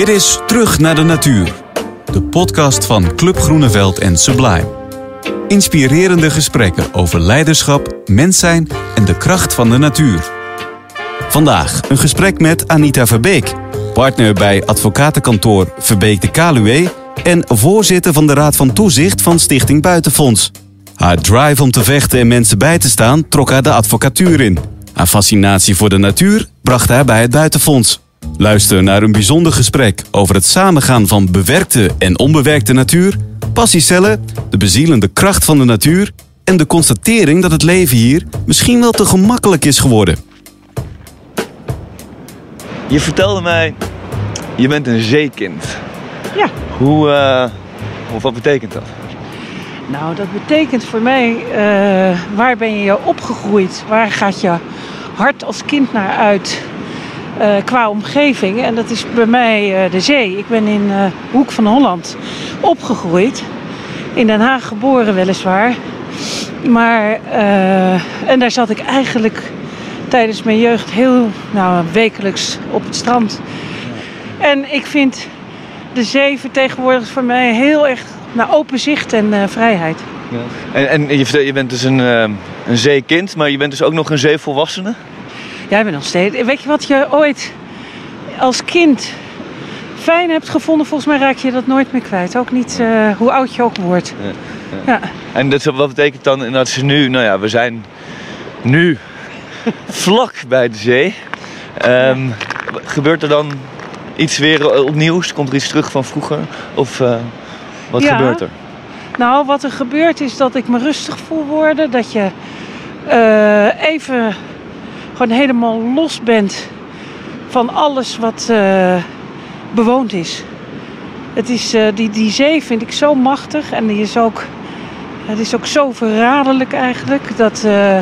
Dit is Terug naar de Natuur, de podcast van Club Groeneveld en Sublime. Inspirerende gesprekken over leiderschap, mens zijn en de kracht van de natuur. Vandaag een gesprek met Anita Verbeek, partner bij advocatenkantoor Verbeek de Kaluwe en voorzitter van de Raad van Toezicht van Stichting Buitenfonds. Haar drive om te vechten en mensen bij te staan trok haar de advocatuur in. Haar fascinatie voor de natuur bracht haar bij het Buitenfonds. Luister naar een bijzonder gesprek over het samengaan van bewerkte en onbewerkte natuur, passiecellen, de bezielende kracht van de natuur en de constatering dat het leven hier misschien wel te gemakkelijk is geworden. Je vertelde mij, je bent een zeekind. Ja. Hoe, eh, of wat betekent dat? Nou, dat betekent voor mij, eh, waar ben je opgegroeid? Waar gaat je hart als kind naar uit eh, qua omgeving? En dat is bij mij eh, de zee. Ik ben in eh, Hoek van Holland opgegroeid. In Den Haag geboren weliswaar. Maar, en daar zat ik eigenlijk tijdens mijn jeugd heel nou, wekelijks op het strand. En ik vind de zee vertegenwoordigt voor mij heel erg nou, open zicht en vrijheid. En, en je, je bent dus een, een zeekind, maar je bent dus ook nog een zeevolwassene? Jij bent nog steeds. Weet je wat je ooit als kind fijn hebt gevonden? Volgens mij raak je dat nooit meer kwijt. Ook niet eh, hoe oud je ook wordt. Ja. En dat, wat betekent dan dat ze nu, nou ja, we zijn nu vlak bij de zee. Ehm, Gebeurt er dan iets weer opnieuws? Komt er iets terug van vroeger? Of eh, wat Ja. gebeurt er? Nou, wat er gebeurt is dat ik me rustig voel worden. Dat je eh, even gewoon helemaal los bent van alles wat eh, bewoond is. Het is eh, die, die zee vind ik zo machtig en die is ook, het is ook zo verraderlijk eigenlijk. Dat eh,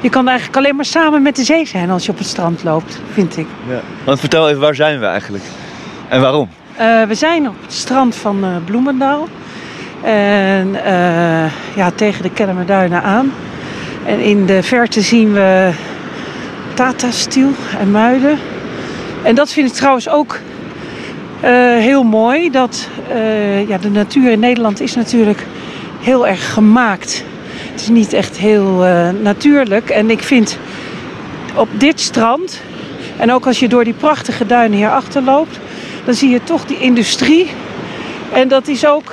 je kan eigenlijk alleen maar samen met de zee zijn als je op het strand loopt, vind ik. Ja. Want vertel even, waar zijn we eigenlijk? En waarom? We zijn op het strand van Bloemendaal. En ja, tegen de Kennemerduinen aan. En in de verte zien we Tata Steel en Muiden. En dat vind ik trouwens ook eh, heel mooi. Dat eh, ja, de natuur in Nederland is natuurlijk heel erg gemaakt. Het is niet echt heel eh, natuurlijk. En ik vind op dit strand, en ook als je door die prachtige duinen hierachter loopt, dan zie je toch die industrie. En dat is ook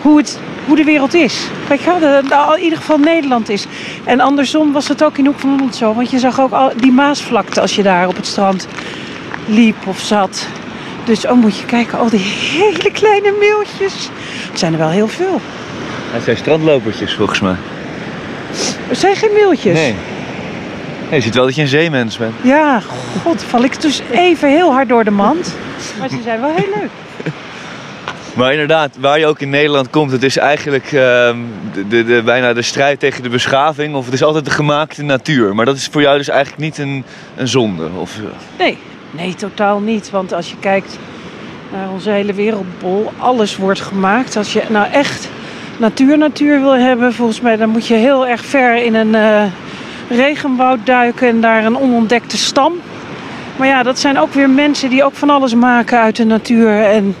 hoe, het, hoe de wereld is. Weet je wel, in ieder geval Nederland is. En andersom was het ook in Hoek van Holland zo. Want je zag ook al die Maasvlakte als je daar op het strand liep of zat. Dus oh, moet je kijken, al die hele kleine meeltjes. Het zijn er wel heel veel. Het zijn strandlopertjes volgens mij. Er zijn geen meeltjes. Nee. Nee, je ziet wel dat je een zeemens bent. Ja, god, val ik dus even heel hard door de mand. Maar ze zijn wel heel leuk. Maar inderdaad, waar je ook in Nederland komt, het is eigenlijk ehm, de, de, bijna de strijd tegen de beschaving. Of het is altijd de gemaakte natuur. Maar dat is voor jou dus eigenlijk niet een, een zonde. Of, eh, Nee, nee, totaal niet. Want als je kijkt naar onze hele wereldbol, alles wordt gemaakt. Als je nou echt natuur-natuur wil hebben, volgens mij, dan moet je heel erg ver in een eh, regenwoud duiken en daar een onontdekte stam. Maar ja, dat zijn ook weer mensen die ook van alles maken uit de natuur en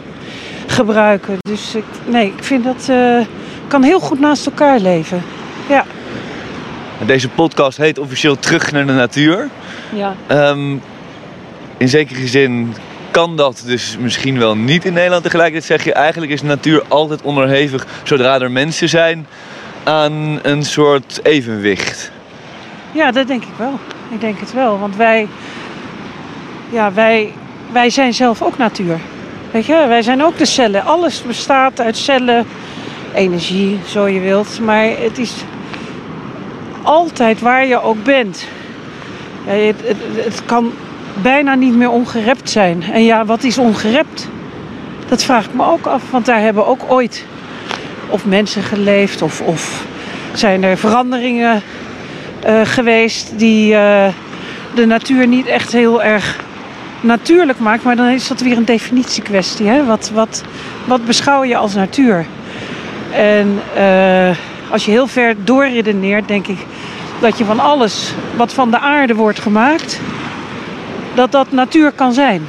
gebruiken. Dus ik, nee, ik vind dat eh, kan heel goed naast elkaar leven. Ja, Deze podcast heet officieel Terug naar de Natuur. ja. Ehm, in zekere zin kan dat dus misschien wel niet in Nederland. Tegelijkertijd zeg je eigenlijk is de natuur altijd onderhevig, zodra er mensen zijn, aan een soort evenwicht. Ja, dat denk ik wel. Ik denk het wel. Want wij, ja, wij, wij zijn zelf ook natuur. Weet je, wij zijn ook de cellen. Alles bestaat uit cellen, energie, zo je wilt. Maar het is altijd waar je ook bent. Ja, het, het, kan bijna niet meer ongerept zijn. En ja, wat is ongerept? Dat vraag ik me ook af. Want daar hebben ook ooit of mensen geleefd of, of zijn er veranderingen eh, geweest die eh, de natuur niet echt heel erg natuurlijk maakt. Maar dan is dat weer een definitiekwestie. Hè? Wat, wat, wat beschouw je als natuur? En eh, als je heel ver doorredeneert, denk ik dat je van alles wat van de aarde wordt gemaakt, dat dat natuur kan zijn.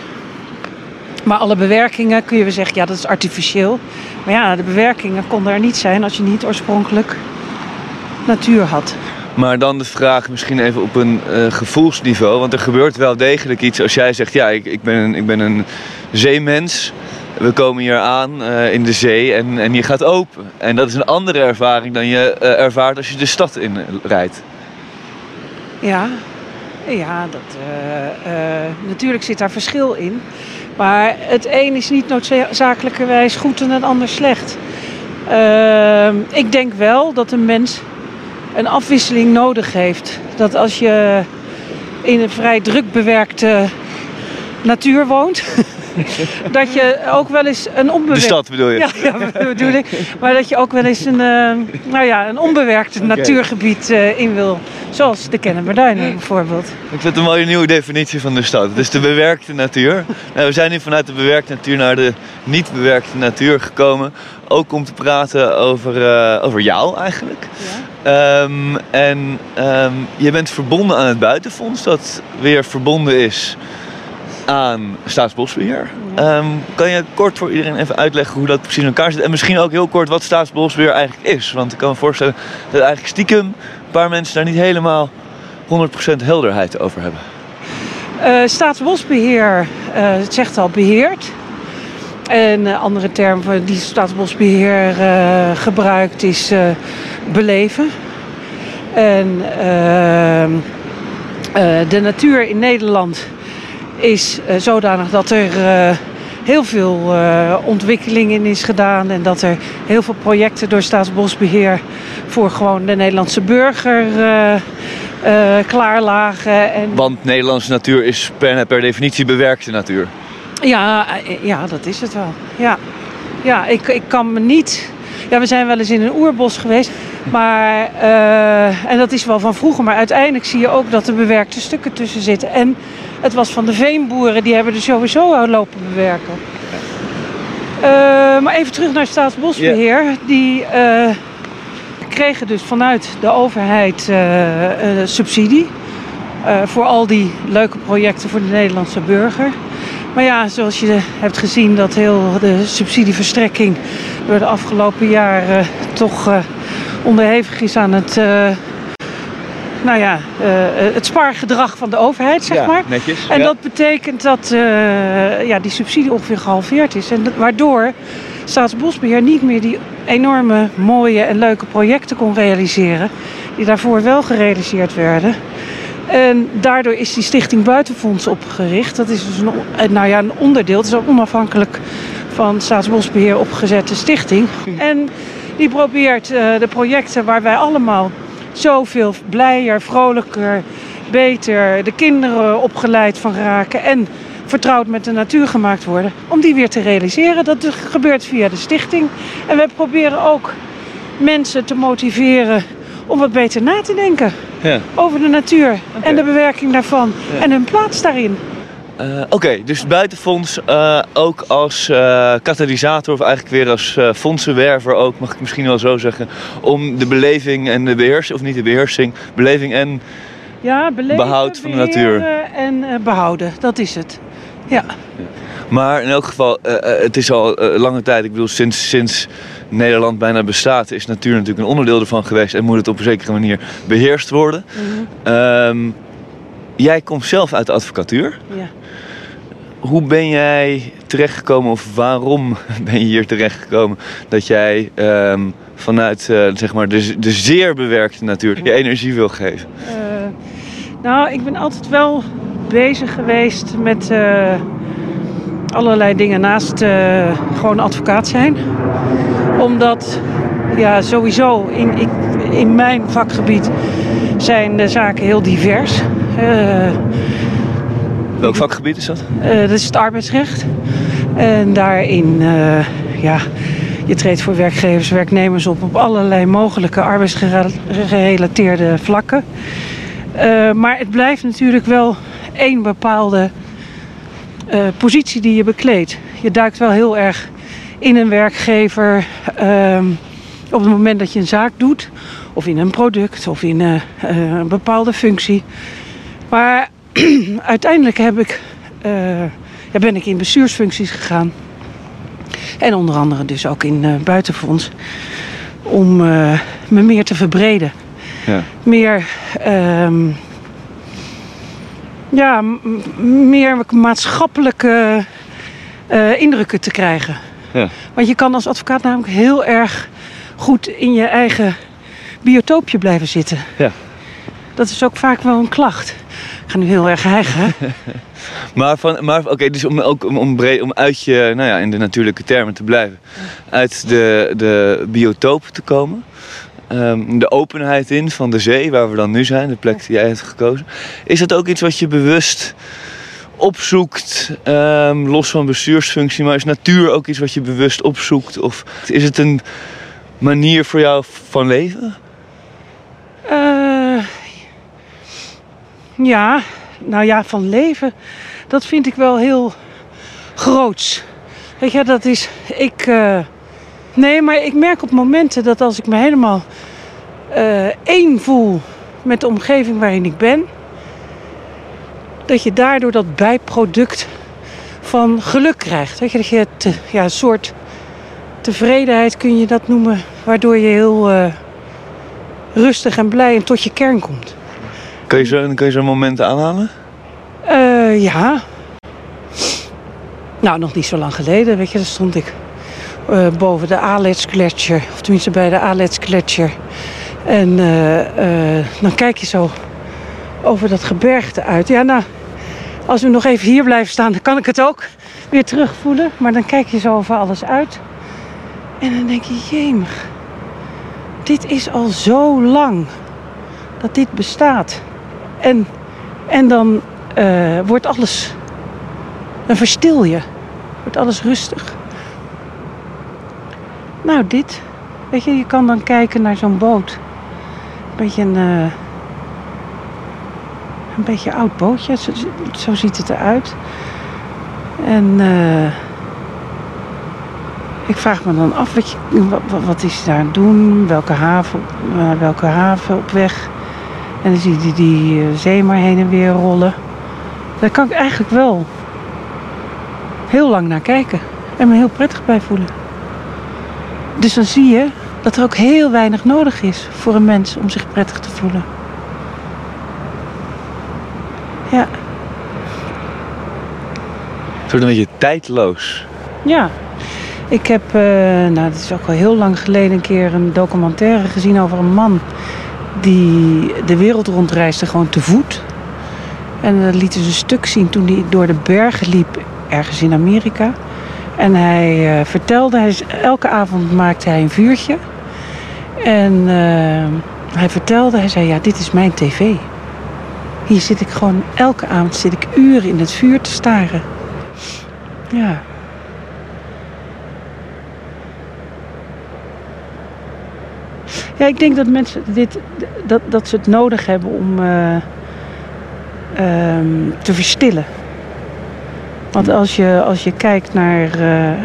Maar alle bewerkingen kun je wel zeggen, ja, dat is artificieel. Maar ja, de bewerkingen konden er niet zijn als je niet oorspronkelijk natuur had. Maar dan de vraag misschien even op een uh, gevoelsniveau. Want er gebeurt wel degelijk iets als jij zegt... ja, ik, ik, ben, een, ik ben een zeemens. We komen hier aan uh, in de zee en, en je gaat open. En dat is een andere ervaring dan je uh, ervaart als je de stad in rijdt. Ja, ja dat, natuurlijk zit daar verschil in. Maar het een is niet noodzakelijkerwijs goed en het ander slecht. Ehm, ik denk wel dat een mens een afwisseling nodig heeft. Dat als je in een vrij druk bewerkte natuur woont, dat je ook wel eens een onbewerkt... De stad bedoel je? Ja, ja bedoel ik. Maar dat je ook wel eens een, uh, nou ja, een onbewerkt okay. natuurgebied uh, in wil. Zoals de Kennemerduinen bijvoorbeeld. Ik vind het een mooie nieuwe definitie van de stad. Het is de bewerkte natuur. Nou, we zijn nu vanuit de bewerkte natuur naar de niet bewerkte natuur gekomen. Ook om te praten over, uh, over jou eigenlijk. Ja. Um, en um, je bent verbonden aan het buitenfonds, dat weer verbonden is aan Staatsbosbeheer. Um, kan je kort voor iedereen even uitleggen hoe dat precies in elkaar zit? En misschien ook heel kort wat Staatsbosbeheer eigenlijk is. Want ik kan me voorstellen dat eigenlijk stiekem een paar mensen daar niet helemaal 100% helderheid over hebben. Uh, Staatsbosbeheer, uh, het zegt al, beheert. En uh, andere term die Staatsbosbeheer gebruikt is beleven. En ehm, de natuur in Nederland is uh, zodanig dat er uh, heel veel uh, ontwikkeling in is gedaan. En dat er heel veel projecten door Staatsbosbeheer voor gewoon de Nederlandse burger klaar lagen. En... Want Nederlandse natuur is per, per definitie bewerkte natuur. Ja, ja, dat is het wel. Ja, ja ik, ik kan me niet. Ja, we zijn wel eens in een oerbos geweest. Maar, uh, en dat is wel van vroeger. Maar uiteindelijk zie je ook dat er bewerkte stukken tussen zitten. En het was van de veenboeren, die hebben er sowieso lopen bewerken. Uh, maar even terug naar Staatsbosbeheer. Yeah. Die uh, kregen dus vanuit de overheid subsidie. voor al die leuke projecten voor de Nederlandse burger. Maar ja, zoals je hebt gezien, dat heel de subsidieverstrekking door de afgelopen jaren toch uh, onderhevig is aan het, uh, nou ja, uh, het spaargedrag van de overheid, zeg ja, maar. Netjes, en ja. dat betekent dat ja, die subsidie ongeveer gehalveerd is. En waardoor Staatsbosbeheer niet meer die enorme mooie en leuke projecten kon realiseren. Die daarvoor wel gerealiseerd werden. En daardoor is die Stichting Buitenfonds opgericht. Dat is dus een, nou ja, een onderdeel, het is een onafhankelijk van Staatsbosbeheer opgezette stichting. En die probeert uh, de projecten waar wij allemaal zoveel blijer, vrolijker, beter, de kinderen opgeleid van raken en vertrouwd met de natuur gemaakt worden, om die weer te realiseren. Dat gebeurt via de stichting. En wij proberen ook mensen te motiveren om wat beter na te denken ja. over de natuur okay. en de bewerking daarvan ja. en hun plaats daarin. Uh, Oké, okay, dus het buitenfonds uh, ook als uh, katalysator of eigenlijk weer als fondsenwerver ook, mag ik misschien wel zo zeggen, om de beleving en de beheersing, of niet de beheersing, beleving en ja, beleven, behoud van de natuur. En behouden, dat is het. Ja. ja. Maar in elk geval, het is al lange tijd, ik bedoel sinds, sinds Nederland bijna bestaat, is natuur natuurlijk een onderdeel ervan geweest en moet het op een zekere manier beheerst worden. Mm -hmm. um, jij komt zelf uit de advocatuur. Ja. Hoe ben jij terechtgekomen of waarom ben je hier terechtgekomen dat jij um, vanuit uh, zeg maar de, de zeer bewerkte natuur je energie wil geven? Uh, nou, ik ben altijd wel bezig geweest met uh, allerlei dingen naast gewoon advocaat zijn omdat ja, sowieso in, ik, in mijn vakgebied zijn de zaken heel divers. Uh, Welk vakgebied is dat? Uh, dat is het arbeidsrecht. En daarin, uh, ja, je treedt voor werkgevers, werknemers op op allerlei mogelijke arbeidsgerelateerde vlakken. Maar het blijft natuurlijk wel één bepaalde positie die je bekleedt. Je duikt wel heel erg in een werkgever um, op het moment dat je een zaak doet, of in een product of in uh, uh, een bepaalde functie. Maar uiteindelijk heb ik uh, ja, ben ik in bestuursfuncties gegaan. En onder andere dus ook in uh, buitenfonds. Om me meer te verbreden. Ja. Meer, um, ja, meer maatschappelijke indrukken te krijgen. Ja. Want je kan als advocaat namelijk heel erg goed in je eigen biotoopje blijven zitten. Ja. Dat is ook vaak wel een klacht. Ik ga nu heel erg hijgen. maar van, maar oké, dus om, ook om, om, breed, om uit je, nou ja, in de natuurlijke termen te blijven, uit de, de biotoop te komen. Um, de openheid in van de zee, waar we dan nu zijn, de plek die jij hebt gekozen. Is dat ook iets wat je bewust opzoekt, um, los van bestuursfunctie, maar is natuur ook iets wat je bewust opzoekt? Of is het een manier voor jou van leven? Uh, ja, nou ja, van leven, dat vind ik wel heel groots. Weet je, dat is, ik, uh, nee, maar ik merk op momenten dat als ik me helemaal uh, één voel met de omgeving waarin ik ben, dat je daardoor dat bijproduct van geluk krijgt. Weet je, dat je te, ja, een soort tevredenheid kun je dat noemen, waardoor je heel uh, rustig en blij en tot je kern komt. Kun je zo'n zo, zo moment aanhalen? Uh, ja. Nou, nog niet zo lang geleden, weet je, daar stond ik uh, boven de Aletsgletsjer, of tenminste bij de Aletsgletsjer. En dan kijk je zo over dat gebergte uit. Ja, nou, als we nog even hier blijven staan, dan kan ik het ook weer terugvoelen. Maar dan kijk je zo over alles uit. En dan denk je, jemig. Dit is al zo lang dat dit bestaat. En, en dan uh, wordt alles... Dan verstil je. Wordt alles rustig. Nou, dit. Weet je, je kan dan kijken naar zo'n boot. Een beetje een... Uh, een beetje oud bootje. Zo, ziet het eruit. En uh, ik vraag me dan af, wat, wat, is daar aan doen? Welke haven, uh, welke haven op weg? En dan zie je die, uh, zee maar heen en weer rollen. Daar kan ik eigenlijk wel heel lang naar kijken. En me heel prettig bij voelen. Dus dan zie je dat er ook heel weinig nodig is voor een mens om zich prettig te voelen. Wordt een beetje tijdloos. Ja. Ik heb, uh, nou dat is ook al heel lang geleden, een keer een documentaire gezien over een man die de wereld rondreisde gewoon te voet. En dat lieten ze een stuk zien toen hij door de bergen liep, ergens in Amerika. En hij uh, vertelde, hij, elke avond maakte hij een vuurtje. En hij vertelde, hij zei, ja, dit is mijn tv. Hier zit ik gewoon, elke avond zit ik uren in het vuur te staren. Ja. Ja, ik denk dat mensen dit, dat, dat ze het nodig hebben om uh, um, te verstillen. Want als je, als je kijkt naar uh, uh,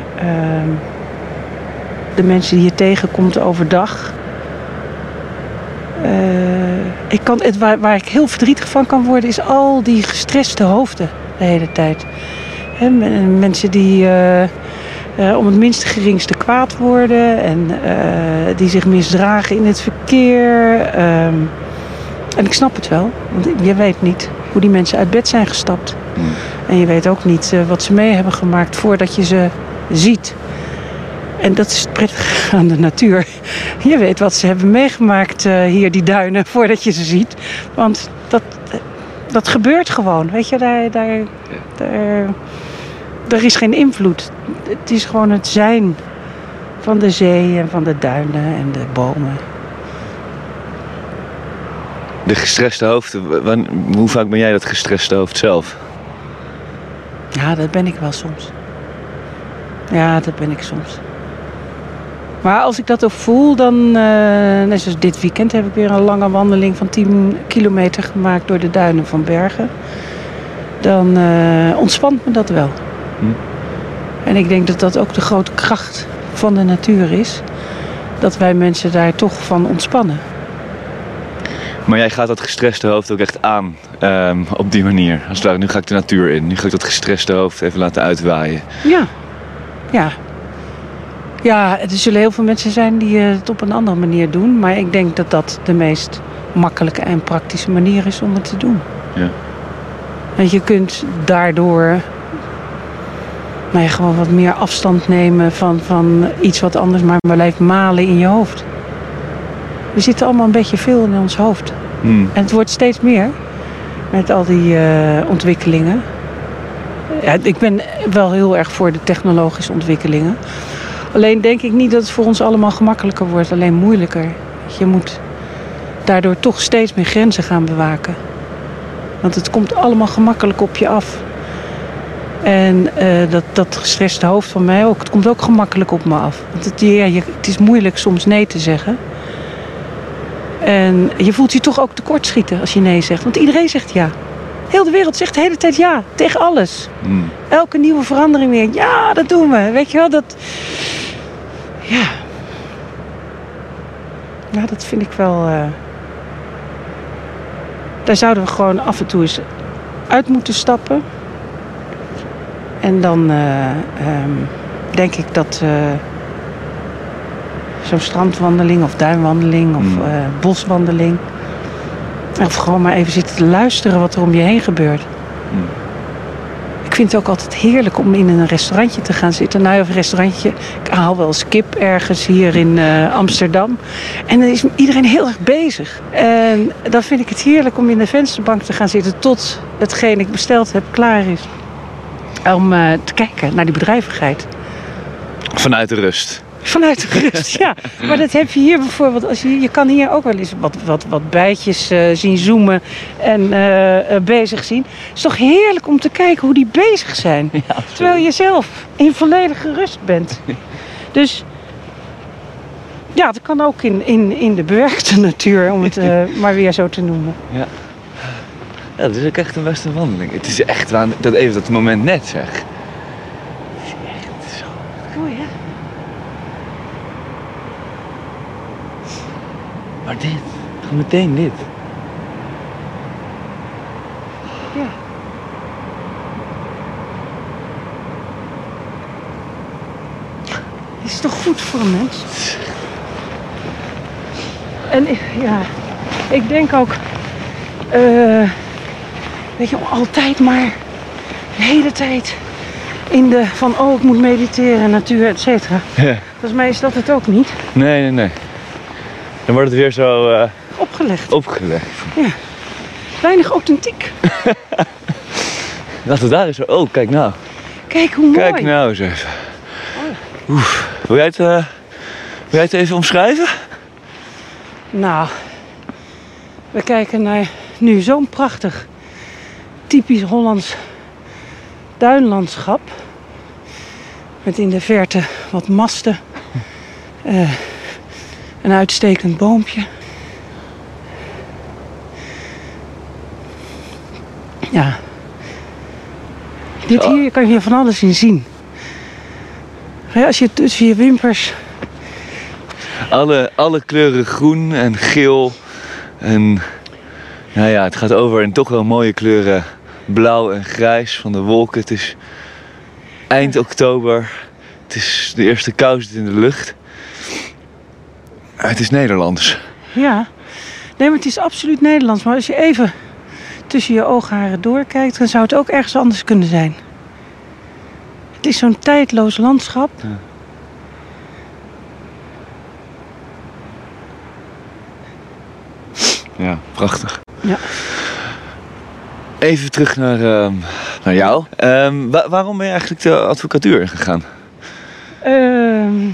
de mensen die je tegenkomt overdag. ik kan, het, waar, waar, ik heel verdrietig van kan worden, is al die gestreste hoofden de hele tijd. He, mensen die uh, om het minste geringste kwaad worden en uh, die zich misdragen in het verkeer. Um, en ik snap het wel, want je weet niet hoe die mensen uit bed zijn gestapt. Mm. En je weet ook niet wat ze mee hebben gemaakt voordat je ze ziet. En dat is het prettige aan de natuur. Je weet wat ze hebben meegemaakt hier, die duinen, voordat je ze ziet. Want dat, dat gebeurt gewoon. Weet je, daar, daar, daar er is geen invloed. Het is gewoon het zijn van de zee en van de duinen en de bomen. De gestreste hoofd, hoe vaak ben jij dat gestreste hoofd zelf? Ja, dat ben ik wel soms. Ja, dat ben ik soms. Maar als ik dat ook voel, dan... Uh, net zoals dit weekend heb ik weer een lange wandeling van 10 kilometer gemaakt door de duinen van Bergen. Dan uh, ontspant me dat wel. Hm. En ik denk dat dat ook de grote kracht van de natuur is. Dat wij mensen daar toch van ontspannen. Maar jij gaat dat gestreste hoofd ook echt aan ehm, op die manier. Als het ware, nu ga ik de natuur in. Nu ga ik dat gestreste hoofd even laten uitwaaien. Ja. Ja. Ja, er zullen heel veel mensen zijn die eh, het op een andere manier doen. Maar ik denk dat dat de meest makkelijke en praktische manier is om het te doen. Ja. Want je kunt daardoor nou ja, gewoon wat meer afstand nemen van, van iets wat anders maar blijft malen in je hoofd. We zitten allemaal een beetje veel in ons hoofd. Hmm. En het wordt steeds meer met al die eh, ontwikkelingen. Ja, ik ben wel heel erg voor de technologische ontwikkelingen. Alleen denk ik niet dat het voor ons allemaal gemakkelijker wordt, alleen moeilijker. Je moet daardoor toch steeds meer grenzen gaan bewaken. Want het komt allemaal gemakkelijk op je af. En eh, dat, dat gestreste hoofd van mij ook, het komt ook gemakkelijk op me af. Want het, ja, je, het is moeilijk soms nee te zeggen. En je voelt je toch ook tekortschieten als je nee zegt. Want iedereen zegt ja. Heel de wereld zegt de hele tijd ja. Tegen alles. Hmm. Elke nieuwe verandering weer. Ja, dat doen we. Weet je wel, dat... Ja. Ja, dat vind ik wel... eh, Daar zouden we gewoon af en toe eens uit moeten stappen. En dan eh, ehm, denk ik dat... eh, Zo'n strandwandeling of duinwandeling of Mm. eh, boswandeling. Of gewoon maar even zitten te luisteren wat er om je heen gebeurt. Mm. Ik vind het ook altijd heerlijk om in een restaurantje te gaan zitten. Nou, ja, of een restaurantje. Ik haal wel eens kip ergens hier in Amsterdam. En dan is iedereen heel erg bezig. En dan vind ik het heerlijk om in de vensterbank te gaan zitten tot hetgeen ik besteld heb klaar is. Om eh, te kijken naar die bedrijvigheid. Vanuit de rust. Vanuit de rust, ja. Maar dat heb je hier bijvoorbeeld. Als je, je kan hier ook wel eens wat, wat, wat bijtjes eh, zien zoomen en eh, bezig zien. Het is toch heerlijk om te kijken hoe die bezig zijn. terwijl je zelf in volledige rust bent. Dus ja, dat kan ook in, in, in de bewerkte natuur, om het maar weer zo te noemen. Ja, dat is ook echt een beste wandeling. Het is echt waan... dat even dat moment net zeg. Het is echt zo. Oh ja. Maar dit, gewoon meteen dit. Ja. Het is toch goed voor een mens? En ja, ik denk ook, eh, weet je, altijd maar de hele tijd in de van, oh, ik moet mediteren, natuur, et cetera. Ja. Volgens mij is dat het ook niet Nee, nee, nee. Dan wordt het weer zo eh, opgelegd. opgelegd. Weinig authentiek. Laten we daar eens... Oh, kijk nou. Kijk hoe mooi. Kijk nou eens even. Oef. Wil, jij het, eh, wil jij het even omschrijven? Nou, we kijken naar nu zo'n prachtig, typisch Hollands duinlandschap. Met in de verte wat masten. eh, een uitstekend boompje. Ja. Dit hier kan je van alles in zien. Ja, Als je tussen je wimpers Alle, alle kleuren groen en geel. En nou ja, het gaat over in toch wel mooie kleuren blauw en grijs van de wolken. Het is eind oktober. Het is de eerste kou zit in de lucht. Het is Nederlands. Ja, nee, maar het is absoluut Nederlands. Maar als je even tussen je oogharen doorkijkt, dan zou het ook ergens anders kunnen zijn. Het is zo'n tijdloos landschap. Ja. Ja, prachtig. Ja. Even terug naar, ehm, naar jou. Ehm, wa- waarom ben je eigenlijk de advocatuur ingegaan? Ehm,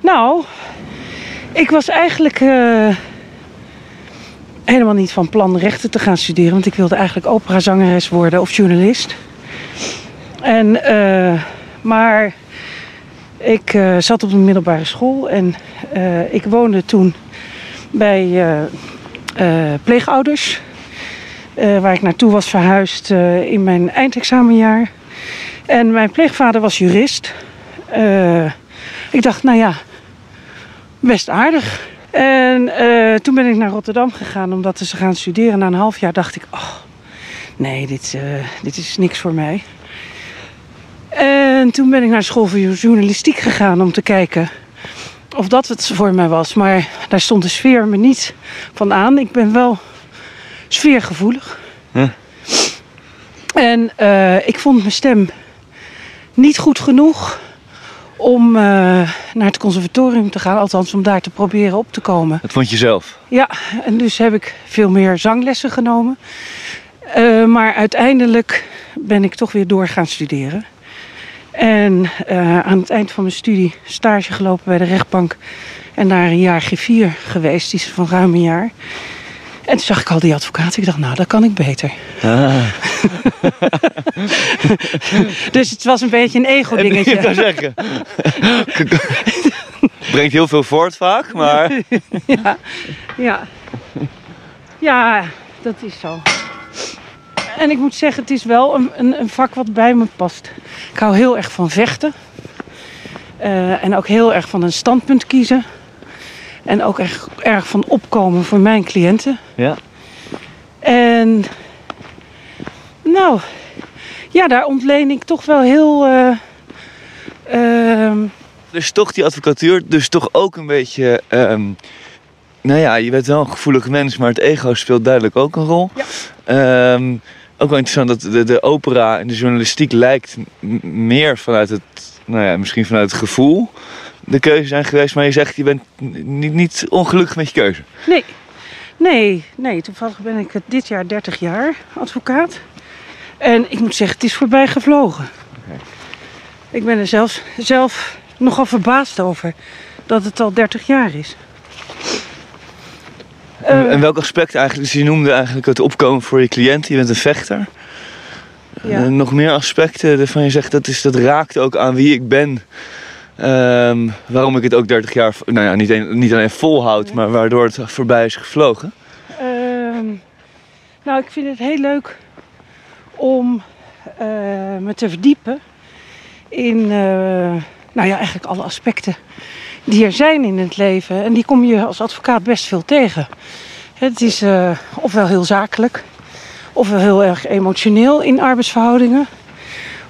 nou, ik was eigenlijk eh, helemaal niet van plan rechten te gaan studeren. Want ik wilde eigenlijk operazangeres worden of journalist. En, eh, maar ik eh, zat op een middelbare school en ik woonde toen bij pleegouders. eh, waar ik naartoe was verhuisd eh, in mijn eindexamenjaar. En mijn pleegvader was jurist. Eh, ik dacht, nou ja, best aardig. En eh, toen ben ik naar Rotterdam gegaan om dat te gaan studeren. Na een half jaar dacht ik, oh, nee, dit, eh, dit is niks voor mij. En toen ben ik naar school voor journalistiek gegaan om te kijken of dat het voor mij was. Maar daar stond de sfeer me niet van aan. Ik ben wel sfeergevoelig. En eh, ik vond mijn stem niet goed genoeg om eh, naar het conservatorium te gaan. Althans, om daar te proberen op te komen. Dat vond je zelf? Ja, en dus heb ik veel meer zanglessen genomen. Eh, maar uiteindelijk ben ik toch weer door gaan studeren. En eh, aan het eind van mijn studie stage gelopen bij de rechtbank. En daar een jaar G4 geweest, die is van ruim een jaar. En toen zag ik al die advocaat. Ik dacht, nou, dat kan ik beter. Ah. Dus het was een beetje een ego-dingetje. Ik zou zeggen. Brengt heel veel voort vaak, maar... ja, ja. ja, dat is zo. En ik moet zeggen, het is wel een, een, een vak wat bij me past. Ik hou heel erg van vechten. Eh, en ook heel erg van een standpunt kiezen. En ook erg, erg van opkomen voor mijn cliënten. Ja. En nou, ja, daar ontleen ik toch wel heel. eh, ehm, Dus toch die advocatuur, dus toch ook een beetje... ehm, nou ja, je bent wel een gevoelig mens, maar het ego speelt duidelijk ook een rol. Ja. Ehm, ook wel interessant dat de, de opera en de journalistiek lijkt meer vanuit het... Nou ja, misschien vanuit het gevoel de keuze zijn geweest. Maar je zegt, je bent niet, niet ongelukkig met je keuze. nee, nee, nee. Toevallig ben ik dit jaar 30 jaar advocaat. En ik moet zeggen, het is voorbij gevlogen. Ik ben er zelfs, zelf nogal verbaasd over dat het al 30 jaar is. En- Eh, en welk aspect eigenlijk? Dus je noemde eigenlijk het opkomen voor je cliënt. Je bent een vechter. ja. Eh, nog meer aspecten waarvan je zegt dat, is, dat raakt ook aan wie ik ben. Ehm, waarom ik het ook 30 jaar, nou ja, niet, een- niet alleen volhoud, maar waardoor het voorbij is gevlogen. Ehm, nou, ik vind het heel leuk om eh, me te verdiepen in, nou ja, eigenlijk alle aspecten die er zijn in het leven. En die kom je als advocaat best veel tegen. Het is eh, ofwel heel zakelijk, ofwel heel erg emotioneel in arbeidsverhoudingen.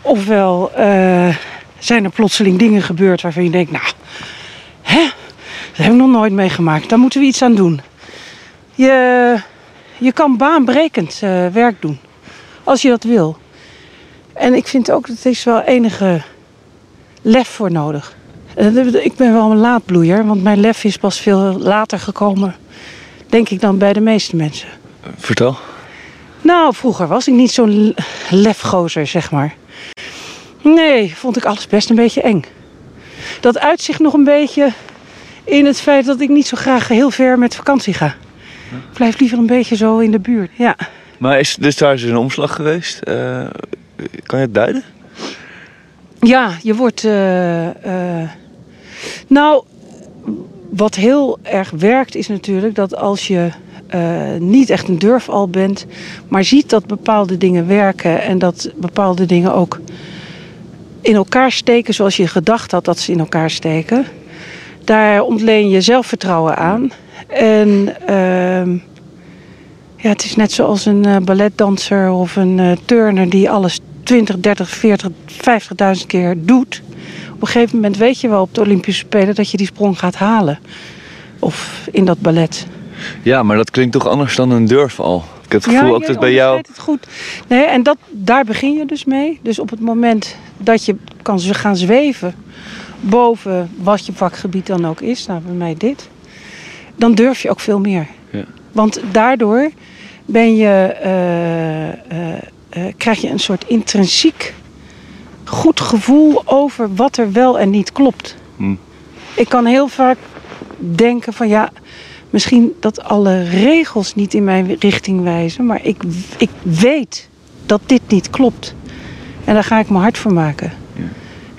Ofwel eh, zijn er plotseling dingen gebeurd waarvan je denkt, nou, hè, dat heb ik nog nooit meegemaakt. Daar moeten we iets aan doen. Je, je kan baanbrekend eh, werk doen. Als je dat wil. En ik vind ook dat er wel enige lef voor nodig. Eh, Ik ben wel een laatbloeier, want mijn lef is pas veel later gekomen, denk ik dan bij de meeste mensen. Vertel. Nou, vroeger was ik niet zo'n lefgozer, zeg maar. Nee, vond ik alles best een beetje eng. Dat uitzicht nog een beetje in het feit dat ik niet zo graag heel ver met vakantie ga. Ik blijf liever een beetje zo in de buurt. Ja. Maar is, dus daar is een omslag geweest. Eh, kan je het duiden? Ja, je wordt. eh, nou, wat heel erg werkt is natuurlijk dat als je eh, niet echt een durfal bent, maar ziet dat bepaalde dingen werken en dat bepaalde dingen ook in elkaar steken zoals je gedacht had dat ze in elkaar steken, daar ontleen je zelfvertrouwen aan. En ehm, ja, het is net zoals een eh, balletdanser of een eh, turner die alles 20, 30, 40, 50.000 keer doet. Op een gegeven moment weet je wel op de Olympische Spelen dat je die sprong gaat halen. Of in dat ballet. Ja, maar dat klinkt toch anders dan een durfal. Ik heb het gevoel ook je dat bij jou... Het goed. Nee, en dat, daar begin je dus mee. Dus op het moment dat je kan gaan zweven boven wat je vakgebied dan ook is, nou bij mij dit, dan durf je ook veel meer. Ja. Want daardoor ben je, eh, eh, eh, krijg je een soort intrinsiek goed gevoel over wat er wel en niet klopt. Hm. Ik kan heel vaak denken van ja, misschien dat alle regels niet in mijn richting wijzen, maar ik, ik weet dat dit niet klopt. En daar ga ik me hard voor maken. Ja.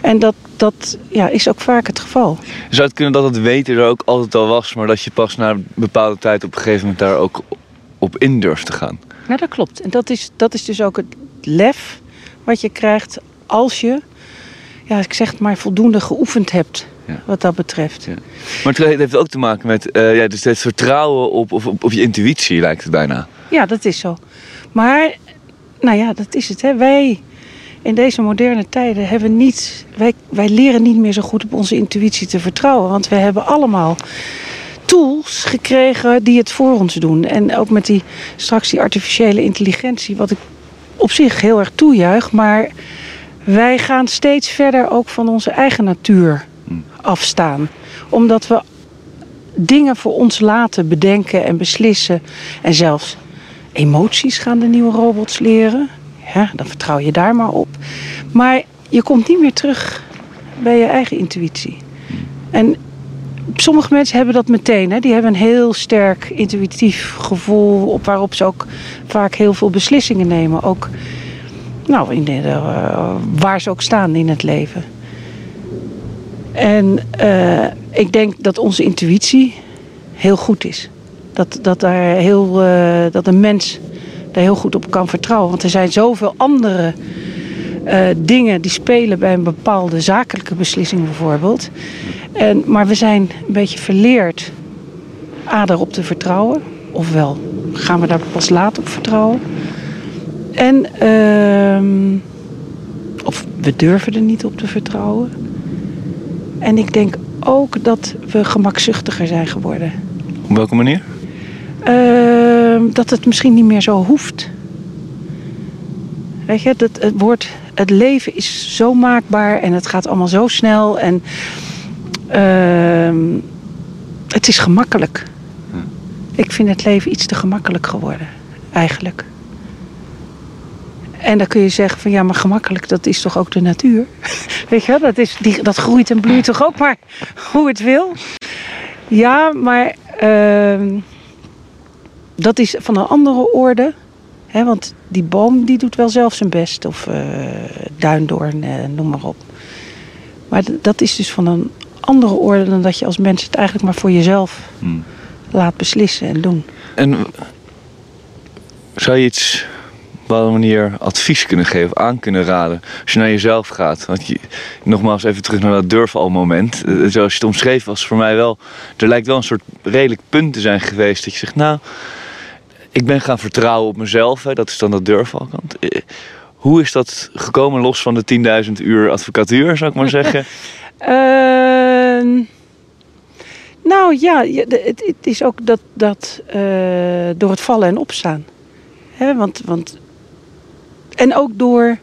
En dat, dat ja, is ook vaak het geval. Zou het kunnen dat het weten er ook altijd al was, maar dat je pas na een bepaalde tijd op een gegeven moment daar ook op in durft te gaan? Ja, dat klopt. En dat is, dat is dus ook het lef wat je krijgt als je, ja, ik zeg het maar, voldoende geoefend hebt Ja. wat dat betreft. Ja. Maar het heeft ook te maken met eh, ja, dus het vertrouwen op, op, op, op je intuïtie, lijkt het bijna. Ja, dat is zo. Maar, nou ja, dat is het. Hè. Wij in deze moderne tijden hebben niet, wij, wij leren niet meer zo goed op onze intuïtie te vertrouwen. Want we hebben allemaal tools gekregen die het voor ons doen. En ook met die straks die artificiële intelligentie, wat ik op zich heel erg toejuich. Maar wij gaan steeds verder ook van onze eigen natuur afstaan. Omdat we dingen voor ons laten bedenken en beslissen. En zelfs emoties gaan de nieuwe robots leren. Ja, dan vertrouw je daar maar op. Maar je komt niet meer terug bij je eigen intuïtie. En sommige mensen hebben dat meteen. Hè? Die hebben een heel sterk intuïtief gevoel op waarop ze ook vaak heel veel beslissingen nemen. Ook nou, in de, uh, waar ze ook staan in het leven. En uh, ik denk dat onze intuïtie heel goed is. Dat, dat, daar heel, uh, dat een mens daar heel goed op kan vertrouwen. Want er zijn zoveel andere dingen die spelen bij een bepaalde zakelijke beslissing bijvoorbeeld. En, maar we zijn een beetje verleerd A, daarop te vertrouwen. Ofwel gaan we daar pas laat op vertrouwen. En uh, of we durven er niet op te vertrouwen. En ik denk ook dat we gemakzuchtiger zijn geworden. Op welke manier? Uh, dat het misschien niet meer zo hoeft. Weet je, dat het woord, het leven is zo maakbaar en het gaat allemaal zo snel en uh, het is gemakkelijk. Hm. Ik vind het leven iets te gemakkelijk geworden, eigenlijk. En dan kun je zeggen van ja, maar gemakkelijk, dat is toch ook de natuur? Weet je wel, dat, is, die, dat groeit en bloeit toch ook maar hoe het wil? Ja, maar uh, dat is van een andere orde. Hè, want die boom die doet wel zelf zijn best. Of uh, duindoorn, uh, noem maar op. Maar dat is dus van een andere orde dan dat je als mens het eigenlijk maar voor jezelf Hmm. laat beslissen en doen. En zou je iets bepaalde manier advies kunnen geven, aan kunnen raden als je naar jezelf gaat? Want je, nogmaals even terug naar dat durfal-moment. Uh, zoals je het omschreef was voor mij wel, er lijkt wel een soort redelijk punt te zijn geweest dat je zegt, nou, ik ben gaan vertrouwen op mezelf. Hè, dat is dan dat durfalkant. Uh, hoe is dat gekomen los van de 10.000 uur advocatuur, zou ik maar zeggen? Uh, nou ja, het, het, is ook dat, dat uh, door het vallen en opstaan. Hè, want, want, en ook door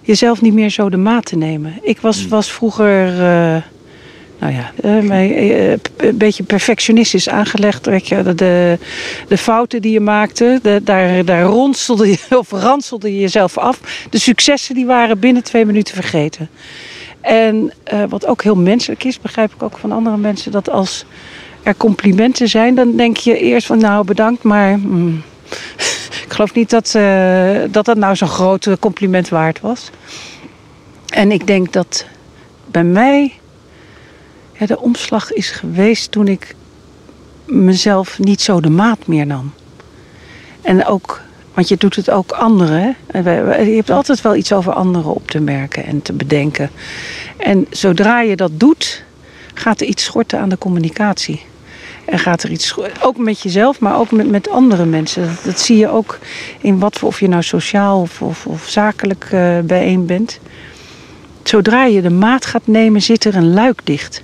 jezelf niet meer zo de maat te nemen. Ik was, was vroeger, uh, nou ja, uh, mij, een beetje perfectionistisch aangelegd. Weet je, de, de fouten die je maakte, de, daar, daar ronselde je of ranselde je jezelf af. De successen die waren binnen twee minuten vergeten. En uh, wat ook heel menselijk is, begrijp ik ook van andere mensen, dat als er complimenten zijn, dan denk je eerst van nou bedankt, maar mm, ik geloof niet dat, uh, dat dat nou zo'n groot compliment waard was. En ik denk dat bij mij ja, de omslag is geweest toen ik mezelf niet zo de maat meer nam. En ook want je doet het ook anderen. Je hebt altijd wel iets over anderen op te merken en te bedenken. En zodra je dat doet, gaat er iets schorten aan de communicatie. En gaat er iets, ook met jezelf, maar ook met, met andere mensen. Dat, zie je ook in wat voor, of je nou sociaal of, of, of zakelijk uh, bijeen bent. Zodra je de maat gaat nemen, zit er een luik dicht.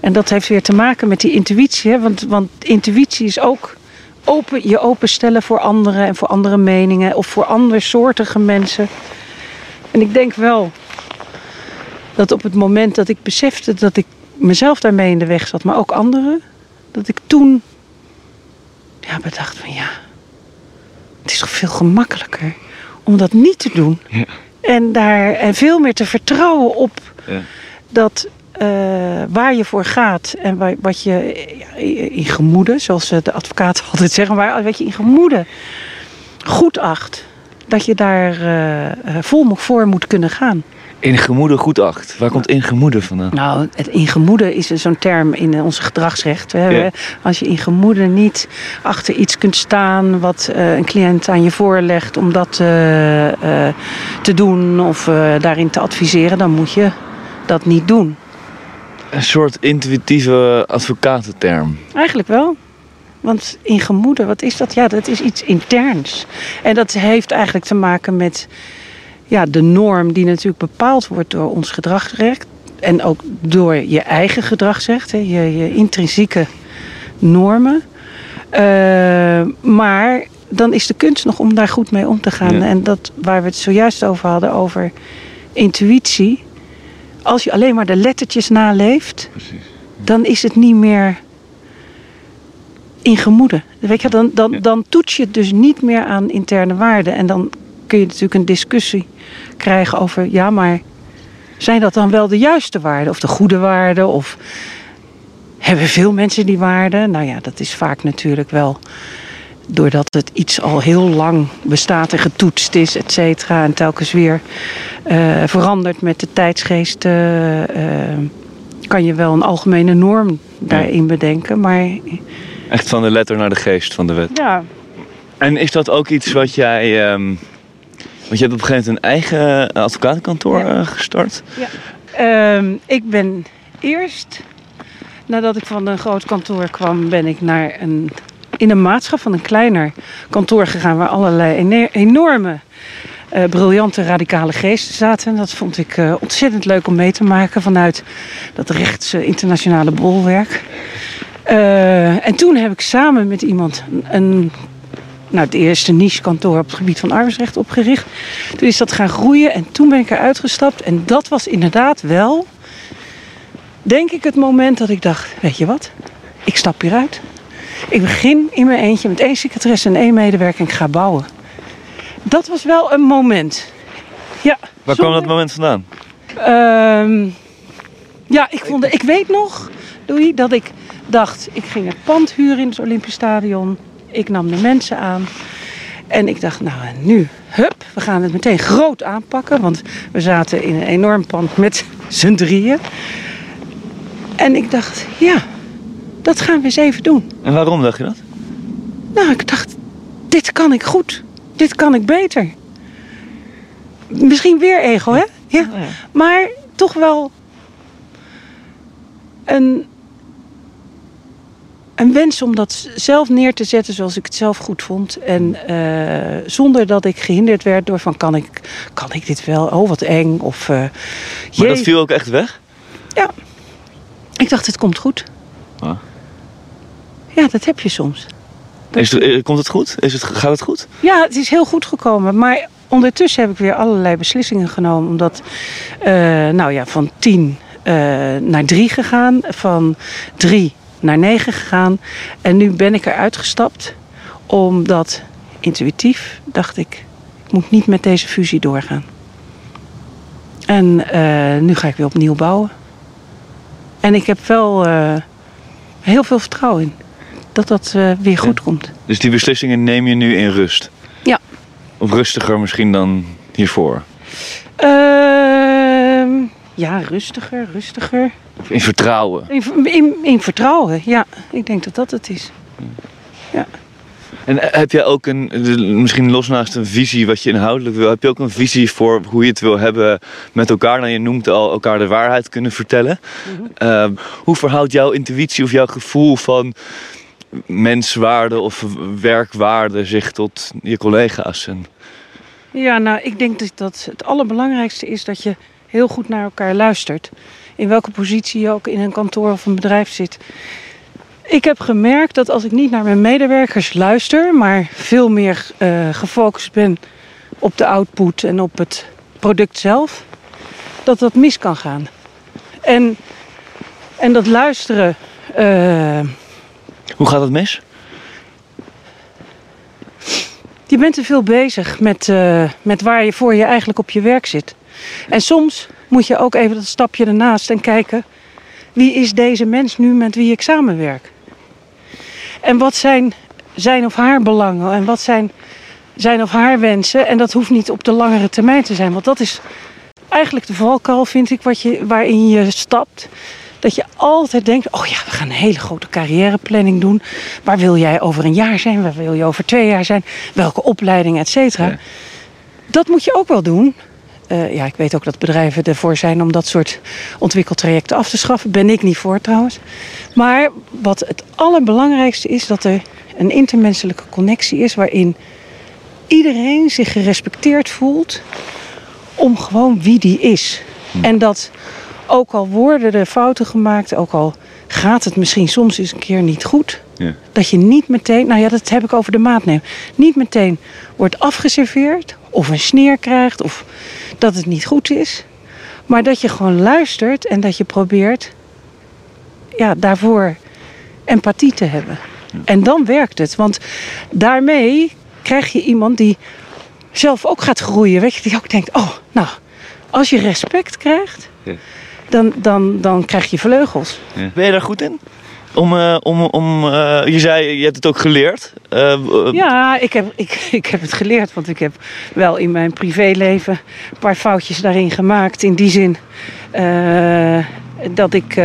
En dat heeft weer te maken met die intuïtie. Hè? Want, want intuïtie is ook open, je openstellen voor anderen en voor andere meningen of voor andersoortige mensen. En ik denk wel dat op het moment dat ik besefte dat ik mezelf daarmee in de weg zat, maar ook anderen, dat ik toen ja, bedacht van ja, het is toch veel gemakkelijker om dat niet te doen. Ja. En, daar, en veel meer te vertrouwen op ja. dat uh, waar je voor gaat en waar, wat je in gemoede, zoals de advocaten altijd zeggen, maar wat je in gemoede goed acht, dat je daar uh, vol voor moet kunnen gaan. In gemoede goed acht. Waar komt in gemoede vandaan? Nou, het in gemoede is zo'n term in onze gedragsrecht. We hebben, ja. Als je in gemoede niet achter iets kunt staan wat uh, een cliënt aan je voorlegt om dat uh, te doen of daarin te adviseren, dan moet je dat niet doen. Een soort intuïtieve advocatenterm. Eigenlijk wel. Want in gemoeden, wat is dat? Ja, dat is iets interns. En dat heeft eigenlijk te maken met ja, de norm die natuurlijk bepaald wordt door ons gedragsrecht. En ook door je eigen gedragsrecht, hè, je, je intrinsieke normen. Uh, maar dan is de kunst nog om daar goed mee om te gaan. Ja. En dat waar we het zojuist over hadden, over intuïtie. Als je alleen maar de lettertjes naleeft, Precies. dan is het niet meer in gemoeden. Weet je, dan, dan, dan toets je het dus niet meer aan interne waarden. En dan kun je natuurlijk een discussie krijgen over, ja, maar zijn dat dan wel de juiste waarden? Of de goede waarden? Of hebben veel mensen die waarden? Nou ja, dat is vaak natuurlijk wel doordat het iets al heel lang bestaat en getoetst is, et cetera. En telkens weer eh, verandert met de tijdsgeest. eh, eh, kan je wel een algemene norm daarin bedenken. Maar Echt van de letter naar de geest van de wet. ja, En is dat ook iets wat jij... ehm, want je hebt op een gegeven moment een eigen advocatenkantoor Ja. eh, gestart. Ehm, ik ben eerst, nadat ik van een groot kantoor kwam, ben ik naar een, in een maatschap van een kleiner kantoor gegaan waar allerlei enorme, eh, briljante radicale geesten zaten. En dat vond ik eh, ontzettend leuk om mee te maken vanuit dat rechtse internationale bolwerk. Eh, en toen heb ik samen met iemand een nou, het eerste niche-kantoor op het gebied van arbeidsrecht opgericht. Toen is dat gaan groeien en toen ben ik eruit gestapt. En dat was inderdaad wel, denk ik, het moment dat ik dacht: Weet je wat, ik stap hieruit. Ik begin in mijn eentje met één secretaresse en één medewerker en ik ga bouwen. Dat was wel een moment. Ja, Waar kwam dat moment vandaan? Ehm, ja, ik, vond, ik weet nog, Louis, dat ik dacht... ik ging het pand huren in het Olympisch Stadion. Ik nam de mensen aan. En ik dacht, nou en nu, hup, we gaan het meteen groot aanpakken. Want we zaten in een enorm pand met z'n drieën. En ik dacht, ja, dat gaan we eens even doen. En waarom dacht je dat? Nou, ik dacht, dit kan ik goed. Dit kan ik beter. Misschien weer ego, hè? Ja. Maar toch wel een, een wens om dat zelf neer te zetten zoals ik het zelf goed vond. En eh, zonder dat ik gehinderd werd door van kan ik, kan ik dit wel? Oh, wat eng. Of eh Maar jee. dat viel ook echt weg? Ja. Ik dacht, het komt goed. Ah. Ja, dat heb je soms. Is het, eh, komt het goed? Is het, gaat het goed? Ja, het is heel goed gekomen. Maar ondertussen heb ik weer allerlei beslissingen genomen. Omdat, nou ja, van tien naar drie gegaan. Van drie naar negen gegaan. En nu ben ik eruit gestapt. Omdat intuïtief dacht ik, ik moet niet met deze fusie doorgaan. En eh, nu ga ik weer opnieuw bouwen. En ik heb wel eh, heel veel vertrouwen in. Dat dat eh, weer goed komt. Dus die beslissingen neem je nu in rust? Ja. Of rustiger misschien dan hiervoor? Ehm, ja, rustiger, rustiger. In vertrouwen? In, in, in vertrouwen, ja. Ik denk dat dat het is. En eh, heb jij ook een, de- misschien los naast een visie wat je inhoudelijk wil, heb je ook een visie voor hoe je het wil hebben met elkaar? Nou, je noemt al elkaar de waarheid kunnen vertellen. Ehm, hoe verhoudt jouw intuïtie of jouw gevoel van menswaarde of werkwaarde zich tot je collega's? En, Ja, nou, ik denk dat, dat het allerbelangrijkste is dat je heel goed naar elkaar luistert. In welke positie je ook in een kantoor of een bedrijf zit. Ik heb gemerkt dat als ik niet naar mijn medewerkers luister, maar veel meer eh, gefocust ben op de output en op het product zelf, dat dat mis kan gaan. En, en dat luisteren. eh, hoe gaat het mis? Je bent te veel bezig met, eh, met waar je voor je eigenlijk op je werk zit. En soms moet je ook even dat stapje ernaast en kijken... wie is deze mens nu met wie ik samenwerk? En wat zijn zijn of haar belangen? En wat zijn zijn of haar wensen? En dat hoeft niet op de langere termijn te zijn. Want dat is eigenlijk de valkuil, vind ik, wat je, waarin je stapt. Dat je altijd denkt, oh ja, we gaan een hele grote carrièreplanning doen. Waar wil jij over een jaar zijn? Waar wil je over twee jaar zijn? Welke opleiding, et cetera. Ja. Dat moet je ook wel doen. Eh, ja, ik weet ook dat bedrijven ervoor zijn om dat soort ontwikkeltrajecten af te schaffen. Ben ik niet voor trouwens. Maar wat het allerbelangrijkste is, dat er een intermenselijke connectie is waarin iedereen zich gerespecteerd voelt om gewoon wie die is. En dat ook al worden er fouten gemaakt, ook al gaat het misschien soms eens een keer niet goed, Ja. dat je niet meteen, nou ja, dat heb ik over de maat neem, niet meteen wordt afgeserveerd of een sneer krijgt of dat het niet goed is, maar dat je gewoon luistert en dat je probeert ja, daarvoor empathie te hebben. En dan werkt het, want daarmee krijg je iemand die zelf ook gaat groeien, weet je, die ook denkt, oh, nou, als je respect krijgt, Ja. Dan, dan, dan krijg je vleugels. Ben je daar goed in? Om, eh, om, om, eh, je zei, je hebt het ook geleerd. Eh, Ja, ik heb, ik, ik heb het geleerd, want ik heb wel in mijn privéleven een paar foutjes daarin gemaakt. In die zin dat ik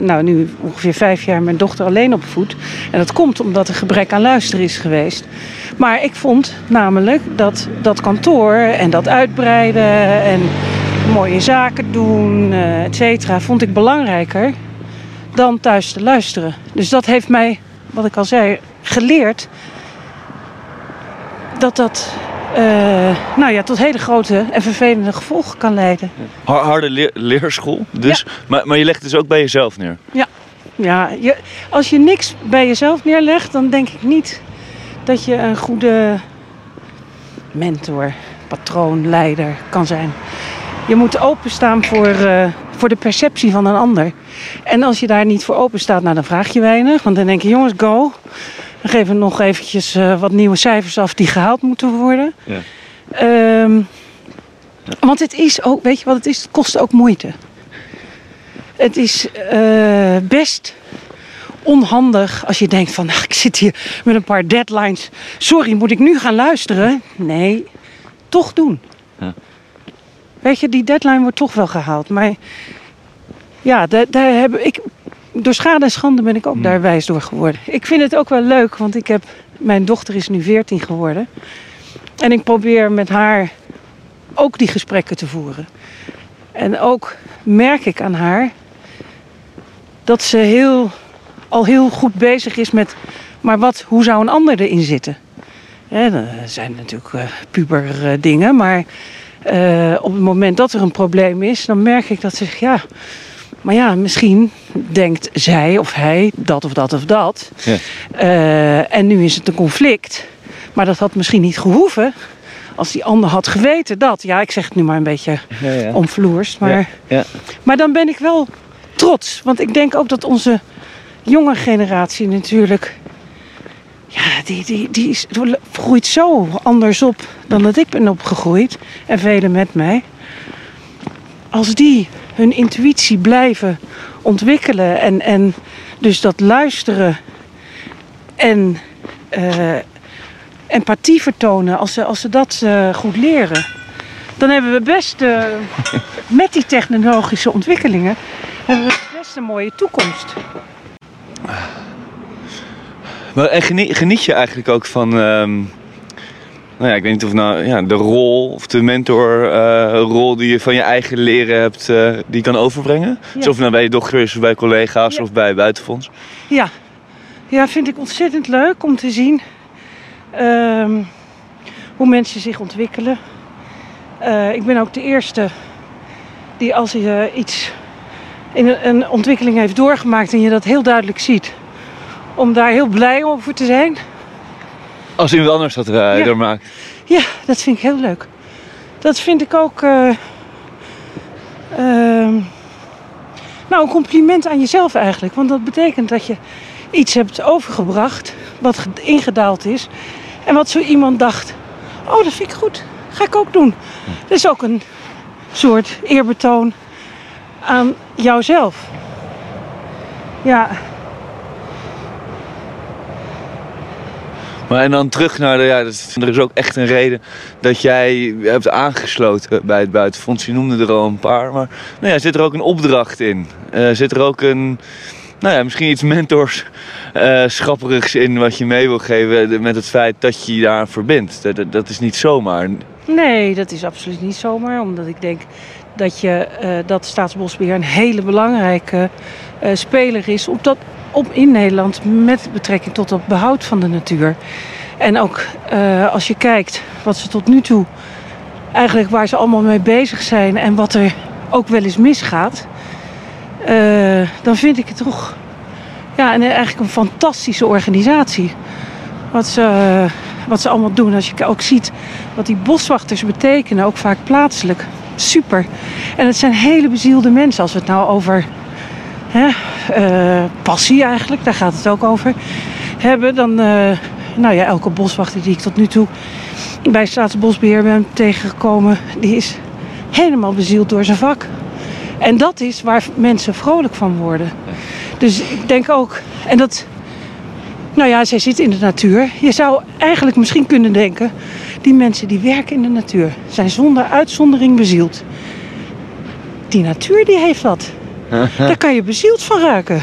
nou, nu ongeveer vijf jaar mijn dochter alleen opvoed. En dat komt omdat er gebrek aan luisteren is geweest. Maar ik vond namelijk dat dat kantoor en dat uitbreiden en mooie zaken doen, eh et cetera, vond ik belangrijker dan thuis te luisteren. Dus dat heeft mij, wat ik al zei, geleerd dat dat eh, nou ja, tot hele grote en vervelende gevolgen kan leiden. har- harde leer- leerschool. Dus, maar, maar je legt het dus ook bij jezelf neer. Ja, je, als je niks bij jezelf neerlegt, dan denk ik niet dat je een goede mentor, patroon, leider kan zijn. Je moet openstaan voor, eh, voor de perceptie van een ander. En als je daar niet voor open staat, nou, dan vraag je weinig. Want dan denk je, jongens, go. Dan geven we nog eventjes eh, wat nieuwe cijfers af die gehaald moeten worden. Ja. Ehm, want het is ook, weet je wat het is? Het kost ook moeite. Het is eh, best onhandig als je denkt van, nou, ik zit hier met een paar deadlines. Sorry, moet ik nu gaan luisteren? Nee, toch doen. Ja. Weet je, die deadline wordt toch wel gehaald. Maar ja, daar, daar heb ik, door schade en schande ben ik ook daar wijs door geworden. Ik vind het ook wel leuk, want ik heb, mijn dochter is nu 14 geworden. En ik probeer met haar ook die gesprekken te voeren. En ook merk ik aan haar dat ze heel, al heel goed bezig is met, maar wat, hoe zou een ander erin zitten? Er zijn natuurlijk eh, puber eh, dingen, maar eh, op het moment dat er een probleem is, dan merk ik dat ze, ja, maar ja, misschien denkt zij of hij dat of dat of dat. Ja. Eh, en nu is het een conflict, maar dat had misschien niet gehoeven. Als die ander had geweten dat, ja, ik zeg het nu maar een beetje Ja, ja. omvloerst, maar... ja. Maar dan ben ik wel trots. Want ik denk ook dat onze jonge generatie natuurlijk. Ja, die, die, die is, groeit zo anders op dan dat ik ben opgegroeid. En velen met mij. Als die hun intuïtie blijven ontwikkelen. En, en dus dat luisteren. En eh, empathie vertonen. Als ze, als ze dat eh, goed leren. Dan hebben we best eh, met die technologische ontwikkelingen hebben we best een mooie toekomst. Maar, en geniet, geniet je eigenlijk ook van, ehm, nou ja, ik weet niet of nou, ja, de rol of de mentorrol die je van je eigen leren hebt, eh, die je kan overbrengen? Ja. Dus of nou bij je dochter is, of bij collega's Ja. of bij buitenfonds? Ja. ja, vind ik ontzettend leuk om te zien ehm, hoe mensen zich ontwikkelen. Eh, ik ben ook de eerste die als je iets in een, een ontwikkeling heeft doorgemaakt en je dat heel duidelijk ziet, om daar heel blij over te zijn. Als iemand anders dat er, Ja. maakt. Ja, dat vind ik heel leuk. Dat vind ik ook. eh, ehm, nou, een compliment aan jezelf eigenlijk. Want dat betekent dat je iets hebt overgebracht. wat ge- ingedaald is. En wat zo iemand dacht: oh, dat vind ik goed. Ga ik ook doen. Dat is ook een soort eerbetoon aan jouzelf. Ja, Maar en dan terug naar de, ja, er is ook echt een reden dat jij hebt aangesloten bij het buitenfonds. Je noemde er al een paar, maar nou ja, zit er ook een opdracht in? Eh, zit er ook een, nou ja, misschien iets mentorschapperigs in wat je mee wil geven met het feit dat je je daar verbindt? Dat is niet zomaar. Nee, dat is absoluut niet zomaar. Omdat ik denk dat, je, uh, dat Staatsbosbeheer een hele belangrijke uh, speler is op dat, op in Nederland met betrekking tot het behoud van de natuur. En ook uh, als je kijkt wat ze tot nu toe, eigenlijk waar ze allemaal mee bezig zijn en wat er ook wel eens misgaat, dan vind ik het toch ja, en eigenlijk een fantastische organisatie. Wat ze, wat ze allemaal doen. Als je ook ziet wat die boswachters betekenen, ook vaak plaatselijk. Super. En het zijn hele bezielde mensen. Als we het nou over hè, uh, passie eigenlijk, daar gaat het ook over, hebben. Dan, uh, nou ja, elke boswachter die ik tot nu toe bij Staatsbosbeheer ben tegengekomen, die is helemaal bezield door zijn vak. En dat is waar mensen vrolijk van worden. Dus ik denk ook, en dat, nou ja, zij zit in de natuur. Je zou eigenlijk misschien kunnen denken, die mensen die werken in de natuur zijn zonder uitzondering bezield. Die natuur die heeft dat. Daar kan je bezield van raken.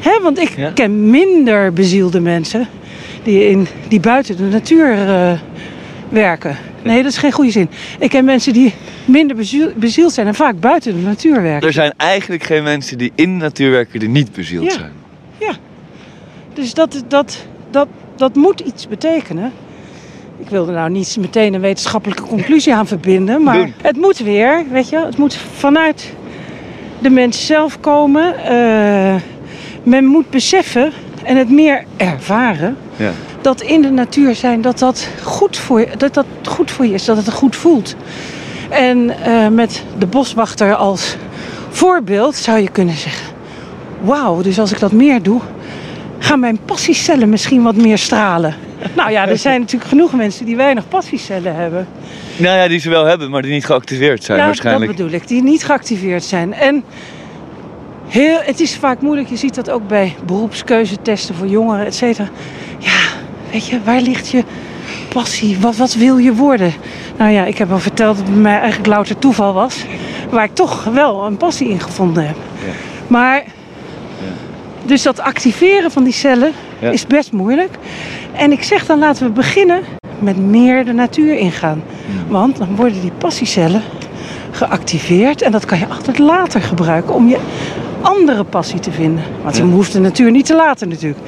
Hè, want ik ja? ken minder bezielde mensen die, in, die buiten de natuur uh, werken. Nee, dat is geen goede zin. Ik ken mensen die minder bezield zijn en vaak buiten de natuur werken. Er zijn eigenlijk geen mensen die in de natuur werken die niet bezield ja. zijn. Ja. Dus dat, dat, dat, dat moet iets betekenen. Ik wilde nou niet meteen een wetenschappelijke conclusie aan verbinden. Maar Doen. het moet weer, weet je. Het moet vanuit de mens zelf komen. Uh, men moet beseffen en het meer ervaren. Ja. Dat in de natuur zijn, dat dat goed voor je, dat dat goed voor je is. Dat het goed voelt. En uh, met de boswachter als voorbeeld zou je kunnen zeggen: Wauw, dus als ik dat meer doe, gaan mijn passiecellen misschien wat meer stralen. Nou ja, er zijn natuurlijk genoeg mensen die weinig passiecellen hebben. Nou ja, die ze wel hebben, maar die niet geactiveerd zijn ja, waarschijnlijk. dat bedoel ik, die niet geactiveerd zijn. En heel, het is vaak moeilijk, je ziet dat ook bij beroepskeuzetesten voor jongeren, et cetera. Ja, weet je, waar ligt je passie? Wat, wat wil je worden? Nou ja, ik heb al verteld dat het bij mij eigenlijk louter toeval was. Waar ik toch wel een passie in gevonden heb. Ja. Maar, dus dat activeren van die cellen Ja. is best moeilijk. En ik zeg dan laten we beginnen met meer de natuur ingaan. Want dan worden die passiecellen geactiveerd. En dat kan je altijd later gebruiken om je andere passie te vinden. Want je hoeft de natuur niet te laten natuurlijk.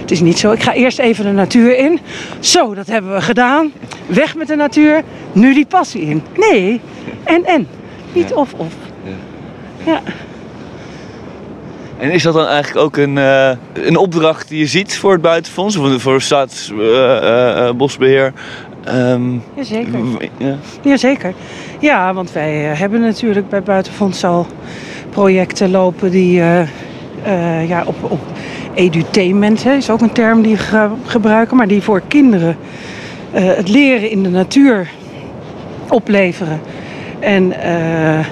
Het is niet zo, ik ga eerst even de natuur in. Zo, dat hebben we gedaan. Weg met de natuur. Nu die passie in. Nee, en en. Niet of of. Ja. En is dat dan eigenlijk ook een, eh, een opdracht die je ziet voor het buitenfonds? Of voor Staatsbosbeheer? Ehm, Jazeker. ja. Jazeker. Ja, want wij eh, hebben natuurlijk bij Buitenfonds al projecten lopen die eh, eh, ja, op, op edutainment hè, is ook een term die we ge- gebruiken, maar die voor kinderen eh, het leren in de natuur opleveren. En eh,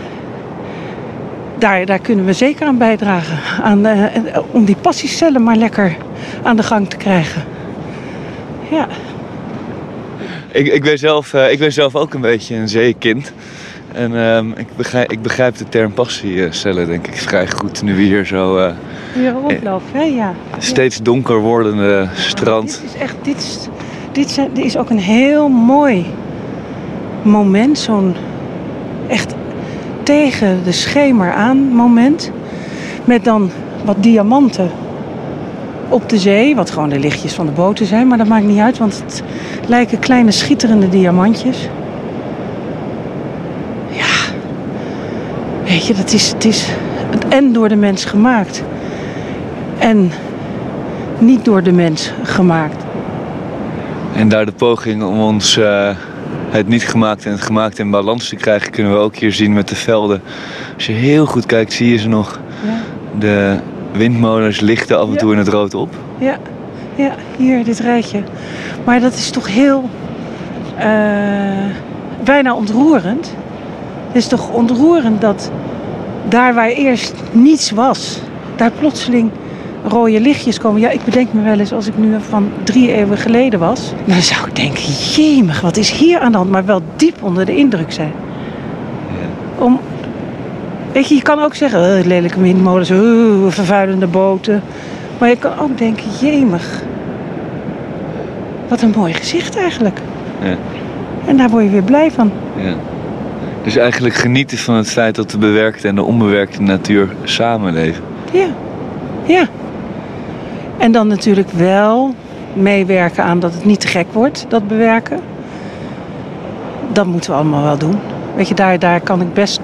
daar, daar kunnen we zeker aan bijdragen. Aan, eh, eh, om die passiecellen maar lekker aan de gang te krijgen. Ja. Ik, ik, ben zelf, eh, ik ben zelf ook een beetje een zeekind. En ehm, ik, begrijp, ik begrijp de term passiecellen denk ik vrij goed. Nu we hier zo Hier rondlopen, hè? Ja. steeds donker wordende strand. Dit is echt, dit is, dit, zijn, dit is ook een heel mooi moment. Zo'n echt tegen de schemer aan moment. Met dan wat diamanten op de zee. Wat gewoon de lichtjes van de boten zijn. Maar dat maakt niet uit, want het lijken kleine schitterende diamantjes. Ja. Weet je, dat is, het is en door de mens gemaakt. En niet door de mens gemaakt. En daar de poging om ons eh, het niet gemaakt en het gemaakt in balans te krijgen, kunnen we ook hier zien met de velden. Als je heel goed kijkt, zie je ze nog. Ja. De windmolens lichten af en Ja. toe in het rood op. Ja, ja, hier, dit rijtje. Maar dat is toch heel eh, bijna ontroerend. Het is toch ontroerend dat daar waar eerst niets was, daar plotseling rode lichtjes komen. Ja, ik bedenk me wel eens als ik nu van drie eeuwen geleden was. Dan zou ik denken, jemig, wat is hier aan de hand? Maar wel diep onder de indruk zijn. Om, weet je, je kan ook zeggen, eh, lelijke windmolens, eh, vervuilende boten. Maar je kan ook denken, jemig. Wat een mooi gezicht eigenlijk. Ja. En daar word je weer blij van. Ja. Dus eigenlijk genieten van het feit dat de bewerkte en de onbewerkte natuur samenleven. Ja, ja. En dan natuurlijk wel meewerken aan dat het niet te gek wordt, dat bewerken. Dat moeten we allemaal wel doen. Weet je, daar, daar kan ik best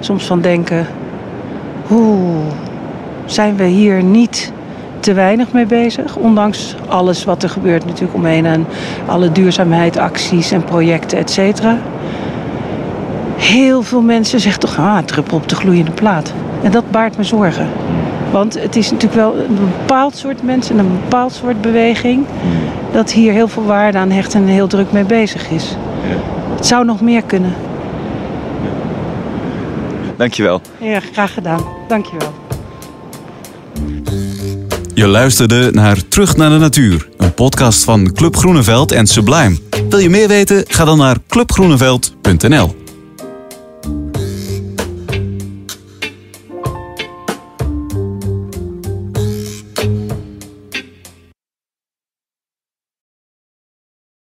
soms van denken... Hoe zijn we hier niet te weinig mee bezig? Ondanks alles wat er gebeurt natuurlijk omheen... en alle duurzaamheidsacties en projecten, et cetera. Heel veel mensen zeggen toch... ah, druppel op de gloeiende plaat. En dat baart me zorgen. Want het is natuurlijk wel een bepaald soort mensen... en een bepaald soort beweging... dat hier heel veel waarde aan hecht en heel druk mee bezig is. Ja. Het zou nog meer kunnen. Dankjewel. Ja, graag gedaan. Dankjewel. Je luisterde naar Terug naar de Natuur, een podcast van Club Groeneveld en Sublime. Wil je meer weten? Ga dan naar clubgroeneveld.nl.